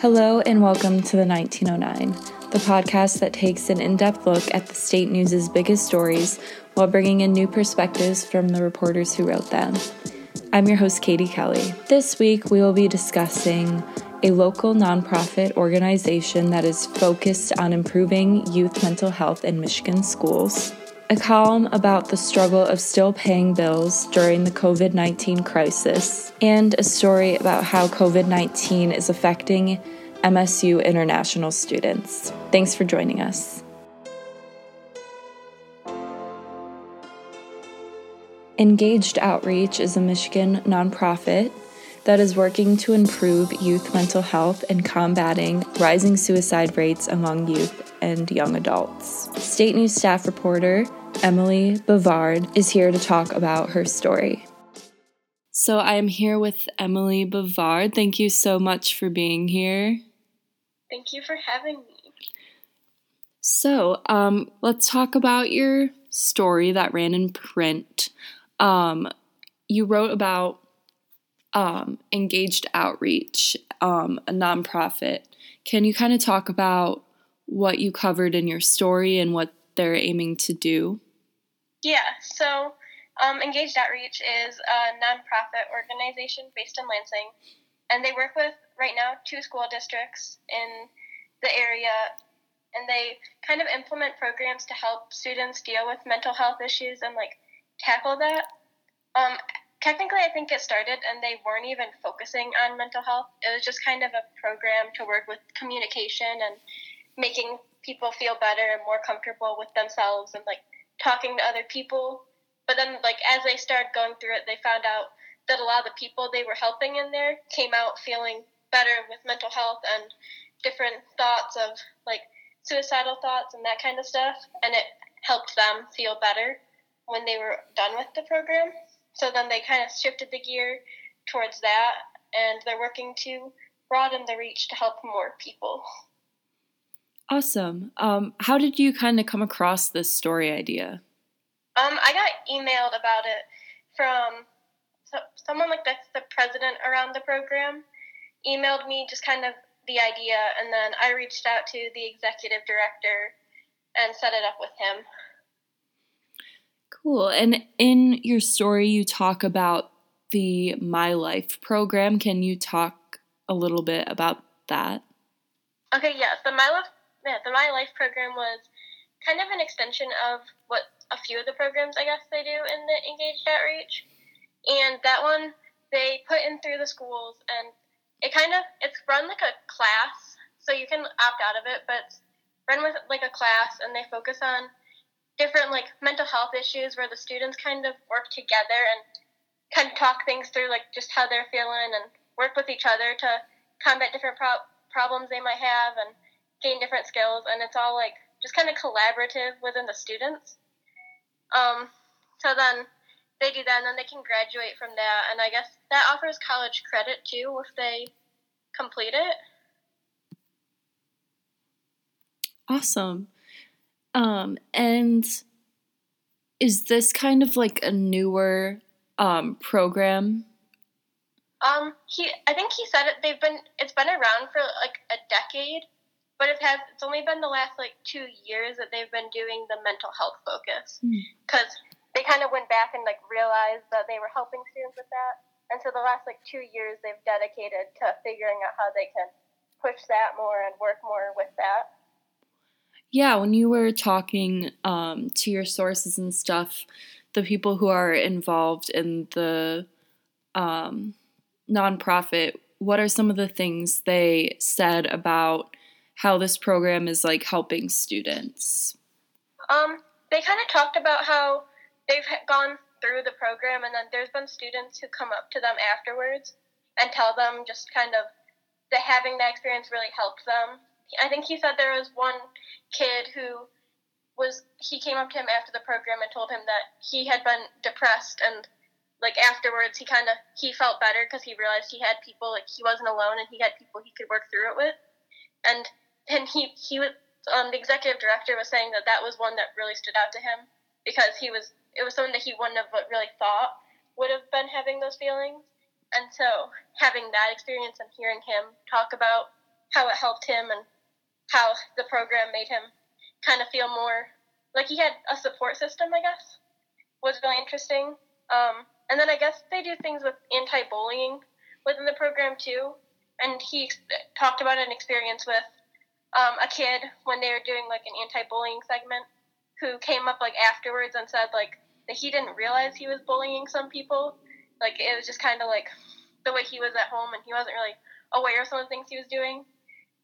Hello, and welcome to the 1909, the podcast that takes an in depth look at the state news's biggest stories while bringing in new perspectives from the reporters who wrote them. I'm your host, Katie Kelley. This week, we will be discussing a local nonprofit organization that is focused on improving youth mental health in Michigan schools, a column about the struggle of still paying bills during the COVID 19 crisis, and a story about how COVID 19 is affecting MSU international students. Thanks for joining us. Engaged Outreach is a Michigan nonprofit that is working to improve youth mental health and combating rising suicide rates among youth and young adults. State News staff reporter Emily Bevard is here to talk about her story. So I am here with Emily Bevard. Thank you so much for being here. Thank you for having me. So, um, let's talk about your story that ran in print. Um, you wrote about um, Engaged Outreach, um, a nonprofit. Can you kind of talk about what you covered in your story and what they're aiming to do? Yeah, so um, Engaged Outreach is a nonprofit organization based in Lansing, and they work with right now two school districts in the area, and they kind of implement programs to help students deal with mental health issues and like tackle that. Um, technically, I think it started and they weren't even focusing on mental health. It was just kind of a program to work with communication and making people feel better and more comfortable with themselves and like talking to other people. But then, like, as they started going through it, they found out that a lot of the people they were helping in there came out feeling better with mental health and different thoughts of like suicidal thoughts and that kind of stuff. And it helped them feel better when they were done with the program. So then they kind of shifted the gear towards that, and they're working to broaden the reach to help more people. Awesome. Um, how did you kind of come across this story idea? Um, I got emailed about it from so, someone like that's the president around the program. Emailed me just kind of the idea, and then I reached out to the executive director and set it up with him. Cool. And in your story, you talk about the My Life program. Can you talk a little bit about that? Okay, yeah. The My Life, yeah, the My Life program was kind of an extension of what a few of the programs I guess they do in the Engaged Outreach, and that one they put in through the schools, and it kind of it's run like a class, so you can opt out of it, but it's run with like a class, and they focus on different like mental health issues where the students kind of work together and kind of talk things through like just how they're feeling and work with each other to combat different pro- problems they might have and gain different skills and it's all like just kind of collaborative within the students um, so then they do that and then they can graduate from that and i guess that offers college credit too if they complete it awesome um, and is this kind of like a newer um, program? Um, he, I think he said it. They've been, it's been around for like a decade, but it has. It's only been the last like two years that they've been doing the mental health focus because mm. they kind of went back and like realized that they were helping students with that, and so the last like two years they've dedicated to figuring out how they can push that more and work more with that. Yeah, when you were talking um, to your sources and stuff, the people who are involved in the um, nonprofit, what are some of the things they said about how this program is like helping students? Um, they kind of talked about how they've gone through the program, and then there's been students who come up to them afterwards and tell them just kind of that having that experience really helped them I think he said there was one kid who was he came up to him after the program and told him that he had been depressed and like afterwards he kind of he felt better because he realized he had people like he wasn't alone and he had people he could work through it with and and he he was um, the executive director was saying that that was one that really stood out to him because he was it was someone that he wouldn't have really thought would have been having those feelings and so having that experience and hearing him talk about how it helped him and how the program made him kind of feel more like he had a support system, I guess, was really interesting. Um, and then I guess they do things with anti bullying within the program too. And he talked about an experience with um, a kid when they were doing like an anti bullying segment who came up like afterwards and said like that he didn't realize he was bullying some people. Like it was just kind of like the way he was at home and he wasn't really aware of some of the things he was doing.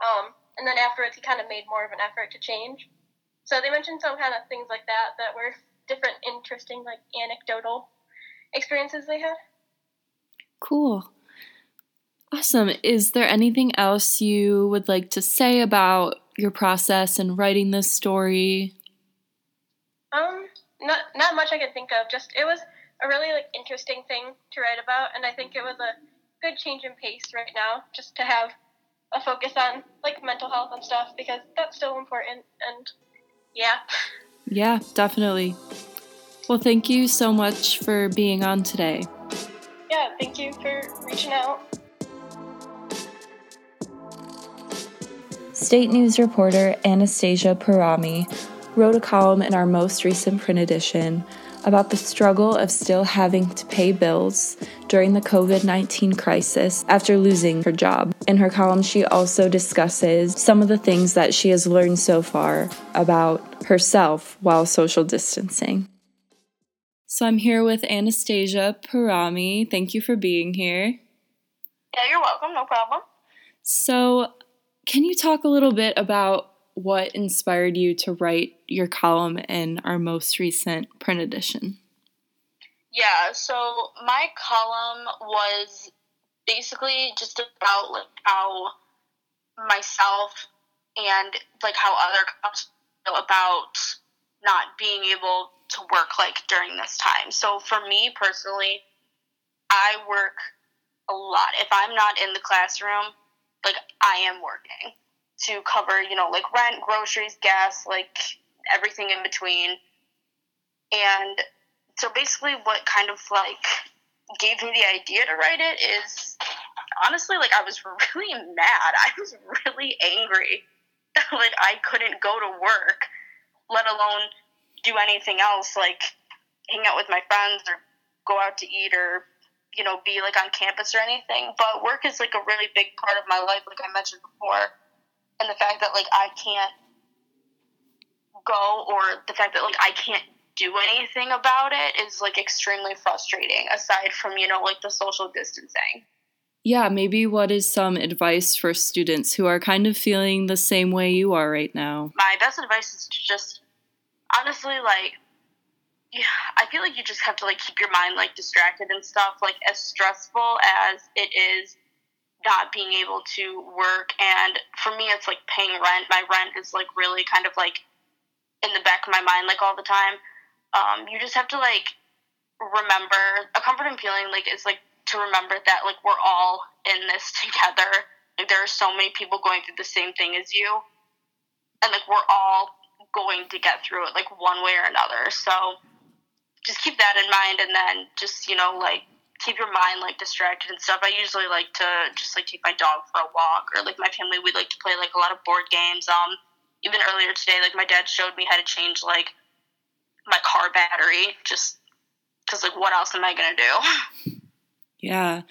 Um, and then afterwards, he kind of made more of an effort to change. So they mentioned some kind of things like that that were different, interesting, like anecdotal experiences they had. Cool. Awesome. Is there anything else you would like to say about your process in writing this story? Um, not not much I can think of. Just it was a really like interesting thing to write about, and I think it was a good change in pace right now, just to have a focus on like mental health and stuff because that's still important. And yeah. Yeah, definitely. Well, thank you so much for being on today. Yeah, thank you for reaching out. State News reporter Anastasia Pirrami wrote a column in our most recent print edition about the struggle of still having to pay bills during the COVID 19 crisis after losing her job. In her column, she also discusses some of the things that she has learned so far about herself while social distancing. So I'm here with Anastasia Pirrami. Thank you for being here. Yeah, you're welcome. No problem. So, can you talk a little bit about what inspired you to write your column in our most recent print edition? Yeah, so my column was basically just about like how myself and like how other cops feel about not being able to work like during this time. So for me personally, I work a lot. If I'm not in the classroom, like I am working to cover, you know, like rent, groceries, gas, like everything in between. And so basically, what kind of like gave me the idea to write it is honestly, like, I was really mad. I was really angry that like I couldn't go to work, let alone do anything else, like hang out with my friends or go out to eat or you know be like on campus or anything. But work is like a really big part of my life, like I mentioned before and the fact that like I can't go or the fact that like I can't do anything about it is like extremely frustrating aside from you know like the social distancing yeah maybe what is some advice for students who are kind of feeling the same way you are right now my best advice is to just honestly like yeah, I feel like you just have to like keep your mind like distracted and stuff. Like as stressful as it is not being able to work. And for me it's like paying rent. My rent is like really kind of like in the back of my mind like all the time. Um, you just have to like remember a comforting feeling like is like to remember that like we're all in this together. Like there are so many people going through the same thing as you. And like we're all going to get through it like one way or another. So just keep that in mind and then just you know like keep your mind like distracted and stuff. I usually like to just like take my dog for a walk or like my family we like to play like a lot of board games. Um even earlier today like my dad showed me how to change like my car battery just cuz like what else am I going to do? Yeah.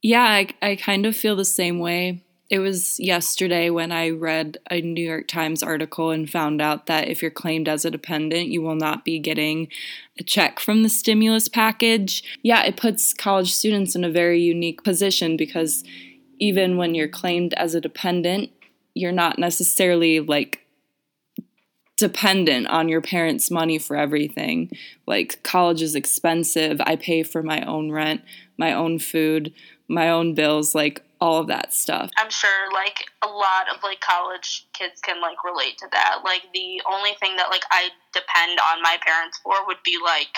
Yeah, I I kind of feel the same way it was yesterday when I read a New York Times article and found out that if you're claimed as a dependent, you will not be getting a check from the stimulus package. Yeah, it puts college students in a very unique position because even when you're claimed as a dependent, you're not necessarily like dependent on your parents' money for everything. Like, college is expensive. I pay for my own rent, my own food, my own bills. Like, all of that stuff. I'm sure like a lot of like college kids can like relate to that. Like the only thing that like I depend on my parents for would be like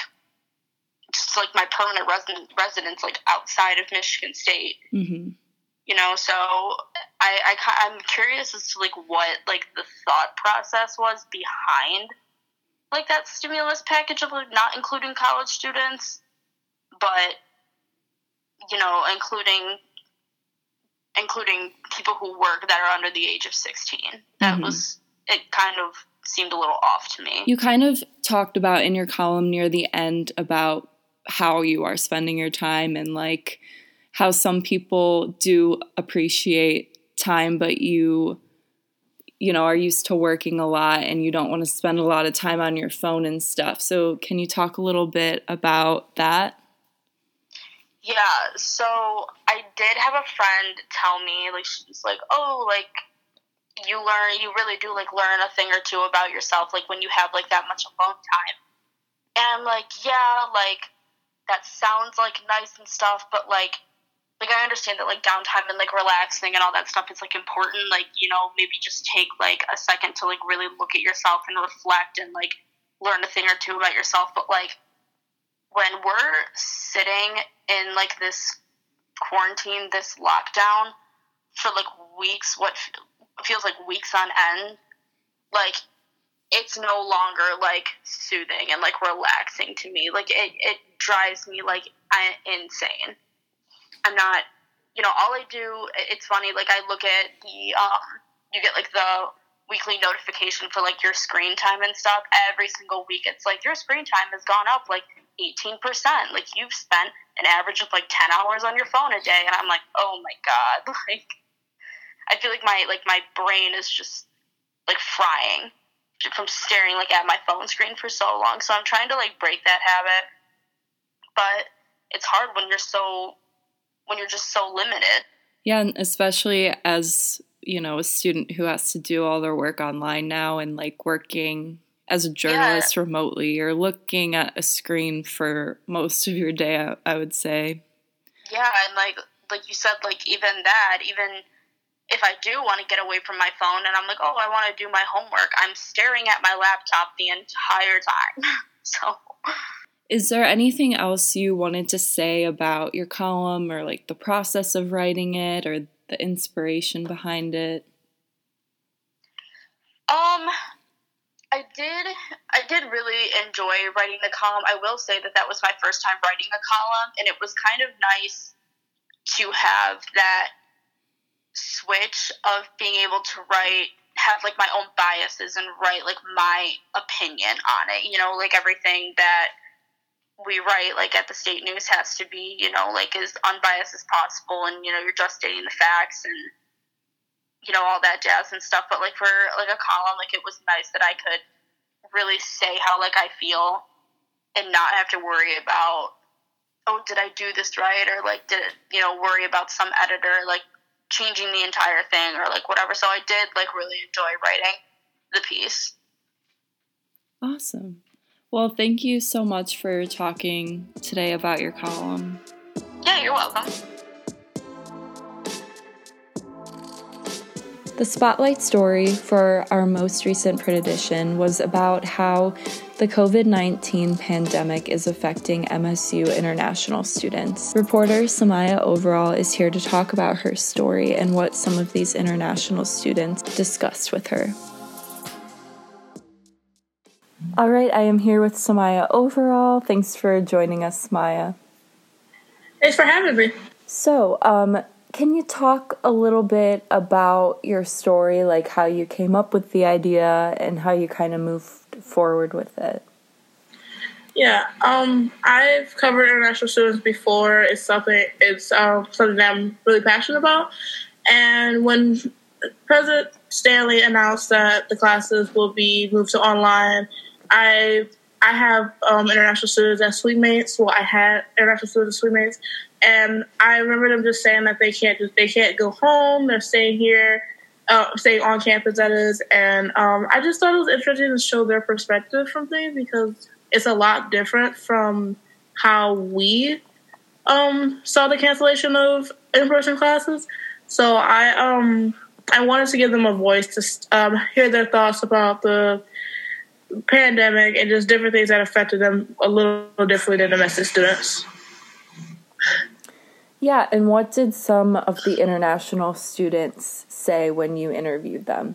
just like my permanent resident residence like outside of Michigan State. Mm-hmm. You know, so I, I I'm curious as to like what like the thought process was behind like that stimulus package of like not including college students, but you know, including including people who work that are under the age of 16. That mm-hmm. was, it kind of seemed a little off to me. You kind of talked about in your column near the end about how you are spending your time and like how some people do appreciate time, but you you know are used to working a lot and you don't want to spend a lot of time on your phone and stuff. So can you talk a little bit about that? Yeah, so I did have a friend tell me like she's like, "Oh, like you learn you really do like learn a thing or two about yourself like when you have like that much alone time." And I'm like, "Yeah, like that sounds like nice and stuff, but like like I understand that like downtime and like relaxing and all that stuff is like important. Like, you know, maybe just take like a second to like really look at yourself and reflect and like learn a thing or two about yourself. But like when we're sitting in like this quarantine, this lockdown for like weeks, what feels like weeks on end, like it's no longer like soothing and like relaxing to me. Like it, it drives me like insane. I'm not, you know, all I do, it's funny, like I look at the, um, you get like the weekly notification for like your screen time and stuff. Every single week, it's like your screen time has gone up like 18%. Like you've spent an average of like 10 hours on your phone a day. And I'm like, oh my God. Like, I feel like my, like my brain is just like frying from staring like at my phone screen for so long. So I'm trying to like break that habit. But it's hard when you're so when you're just so limited. Yeah, and especially as, you know, a student who has to do all their work online now and like working as a journalist yeah. remotely, you're looking at a screen for most of your day, I, I would say. Yeah, and like like you said, like even that, even if I do want to get away from my phone and I'm like, oh, I want to do my homework, I'm staring at my laptop the entire time. so is there anything else you wanted to say about your column or like the process of writing it or the inspiration behind it? Um, I did. I did really enjoy writing the column. I will say that that was my first time writing a column, and it was kind of nice to have that switch of being able to write have like my own biases and write like my opinion on it you know like everything that we write like at the state news has to be you know like as unbiased as possible and you know you're just stating the facts and you know all that jazz and stuff. But like for like a column like it was nice that i could really say how like i feel and not have to worry about oh did i do this right? Or like did you know worry about some editor like changing the entire thing or like whatever. So i did like really enjoy writing the piece. Awesome well, thank you so much for talking today about your column. Yeah, you're welcome. The spotlight story for our most recent print edition was about how the COVID 19 pandemic is affecting MSU international students. Reporter SaMya Overall is here to talk about her story and what some of these international students discussed with her. All right, I am here with SaMya Overall. Thanks for joining us, SaMya. Thanks for having me. So, um, can you talk a little bit about your story, like how you came up with the idea and how you kind of moved forward with it? Yeah, um, I've covered international students before. It's something it's uh, something that I'm really passionate about. And when President Stanley announced that the classes will be moved to online, I I have um, international students as suitemates. Well, I had international students as suitemates, and I remember them just saying that they can't just they can't go home. They're staying here, uh, staying on campus. That is, and um, I just thought it was interesting to show their perspective from things because it's a lot different from how we um, saw the cancellation of in person classes. So I um I wanted to give them a voice to um, hear their thoughts about the pandemic and just different things that affected them a little differently than domestic students. Yeah, and what did some of the international students say when you interviewed them?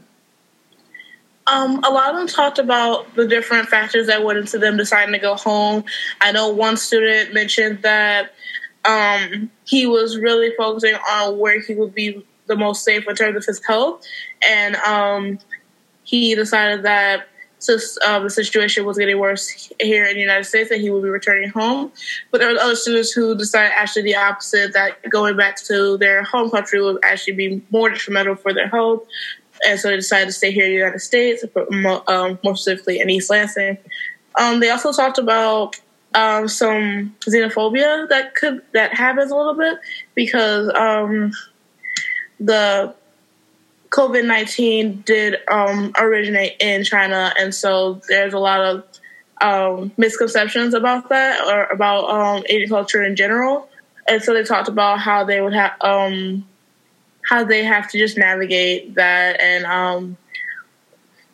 Um, a lot of them talked about the different factors that went into them deciding to go home. I know one student mentioned that um, he was really focusing on where he would be the most safe in terms of his health, and um, he decided that since uh, the situation was getting worse here in the United States, that he would be returning home. But there were other students who decided actually the opposite, that going back to their home country would actually be more detrimental for their health. And so they decided to stay here in the United States, um, more specifically in East Lansing. Um, they also talked about um, some xenophobia that could that happens a little bit because um, the COVID nineteen did um, originate in China, and so there's a lot of um, misconceptions about that or about um, Asian culture in general. And so they talked about how they would have um, how they have to just navigate that and um,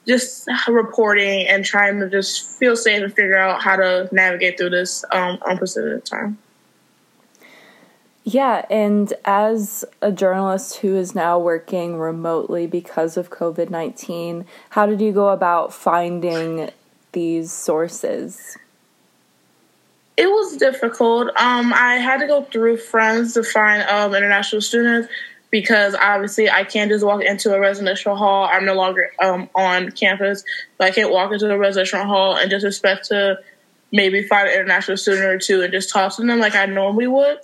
just reporting and trying to just feel safe and figure out how to navigate through this um, unprecedented time. Yeah, and as a journalist who is now working remotely because of COVID 19, how did you go about finding these sources? It was difficult. Um, I had to go through friends to find um, international students because obviously I can't just walk into a residential hall. I'm no longer um, on campus, but I can't walk into a residential hall and just expect to maybe find an international student or two and just talk to them like I normally would.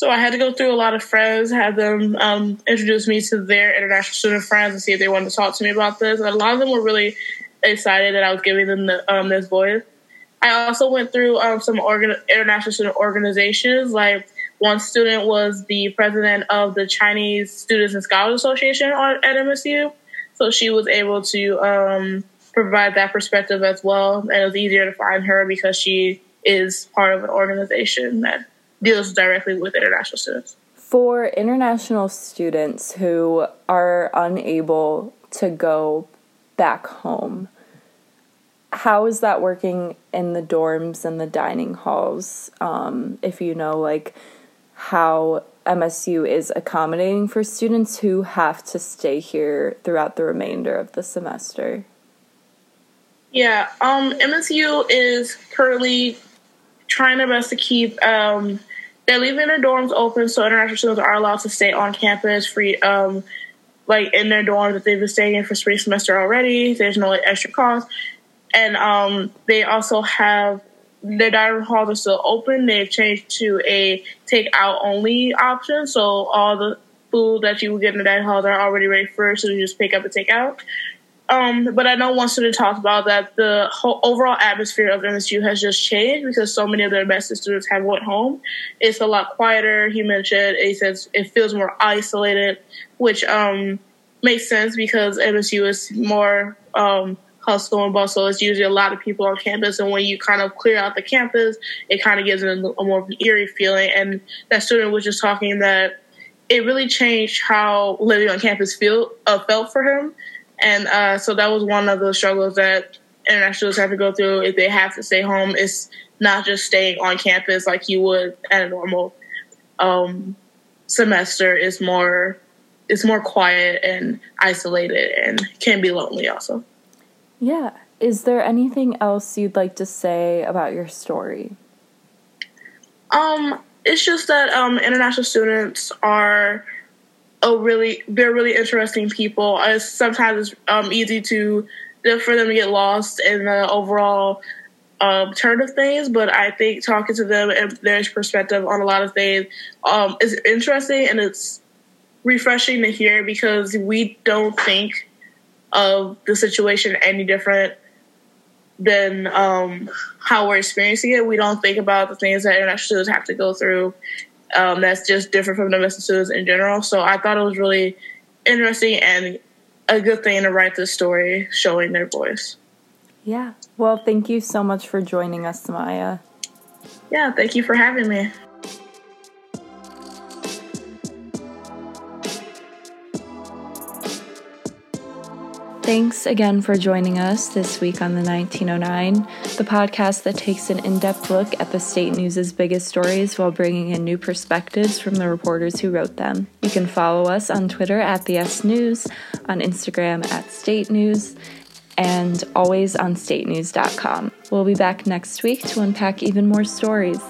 So I had to go through a lot of friends, have them um, introduce me to their international student friends and see if they wanted to talk to me about this. And a lot of them were really excited that I was giving them the, um, this voice. I also went through um, some organ- international student organizations. Like one student was the president of the Chinese Students and Scholars Association at MSU, so she was able to um, provide that perspective as well. And it was easier to find her because she is part of an organization that deals directly with international students. For international students who are unable to go back home, how is that working in the dorms and the dining halls? Um, if you know, like, how MSU is accommodating for students who have to stay here throughout the remainder of the semester. Yeah, um, MSU is currently trying their best to keep um, they're leaving their dorms open so international students are allowed to stay on campus free, um, like in their dorms that they've been staying in for spring semester already. There's no like, extra cost. And um, they also have their dining halls are still open. They've changed to a take out only option. So all the food that you would get in the dining halls are already ready for, so you just pick up and take out. Um, but I know one student talked about that the whole overall atmosphere of MSU has just changed because so many of their best students have went home. It's a lot quieter. He mentioned he says it feels more isolated, which um, makes sense because MSU is more um, hustle and bustle. It's usually a lot of people on campus, and when you kind of clear out the campus, it kind of gives it a, a more eerie feeling. And that student was just talking that it really changed how living on campus feel uh, felt for him and uh, so that was one of the struggles that internationals have to go through if they have to stay home. It's not just staying on campus like you would at a normal um, semester. It's more it's more quiet and isolated and can be lonely also. Yeah. Is there anything else you'd like to say about your story? Um, it's just that um, international students are a really they're really interesting people. It's, sometimes it's um, easy to for them to get lost in the overall um, turn of things, but I think talking to them and their perspective on a lot of things um, is interesting and it's refreshing to hear because we don't think of the situation any different than um, how we're experiencing it. We don't think about the things that international students have to go through um, that's just different from domestic students in general. So I thought it was really interesting and a good thing to write this story showing their voice. Yeah. Well, thank you so much for joining us, Maya. Yeah, thank you for having me. Thanks again for joining us this week on the 1909, the podcast that takes an in depth look at the state news's biggest stories while bringing in new perspectives from the reporters who wrote them. You can follow us on Twitter at the S News, on Instagram at State News, and always on statenews.com. We'll be back next week to unpack even more stories.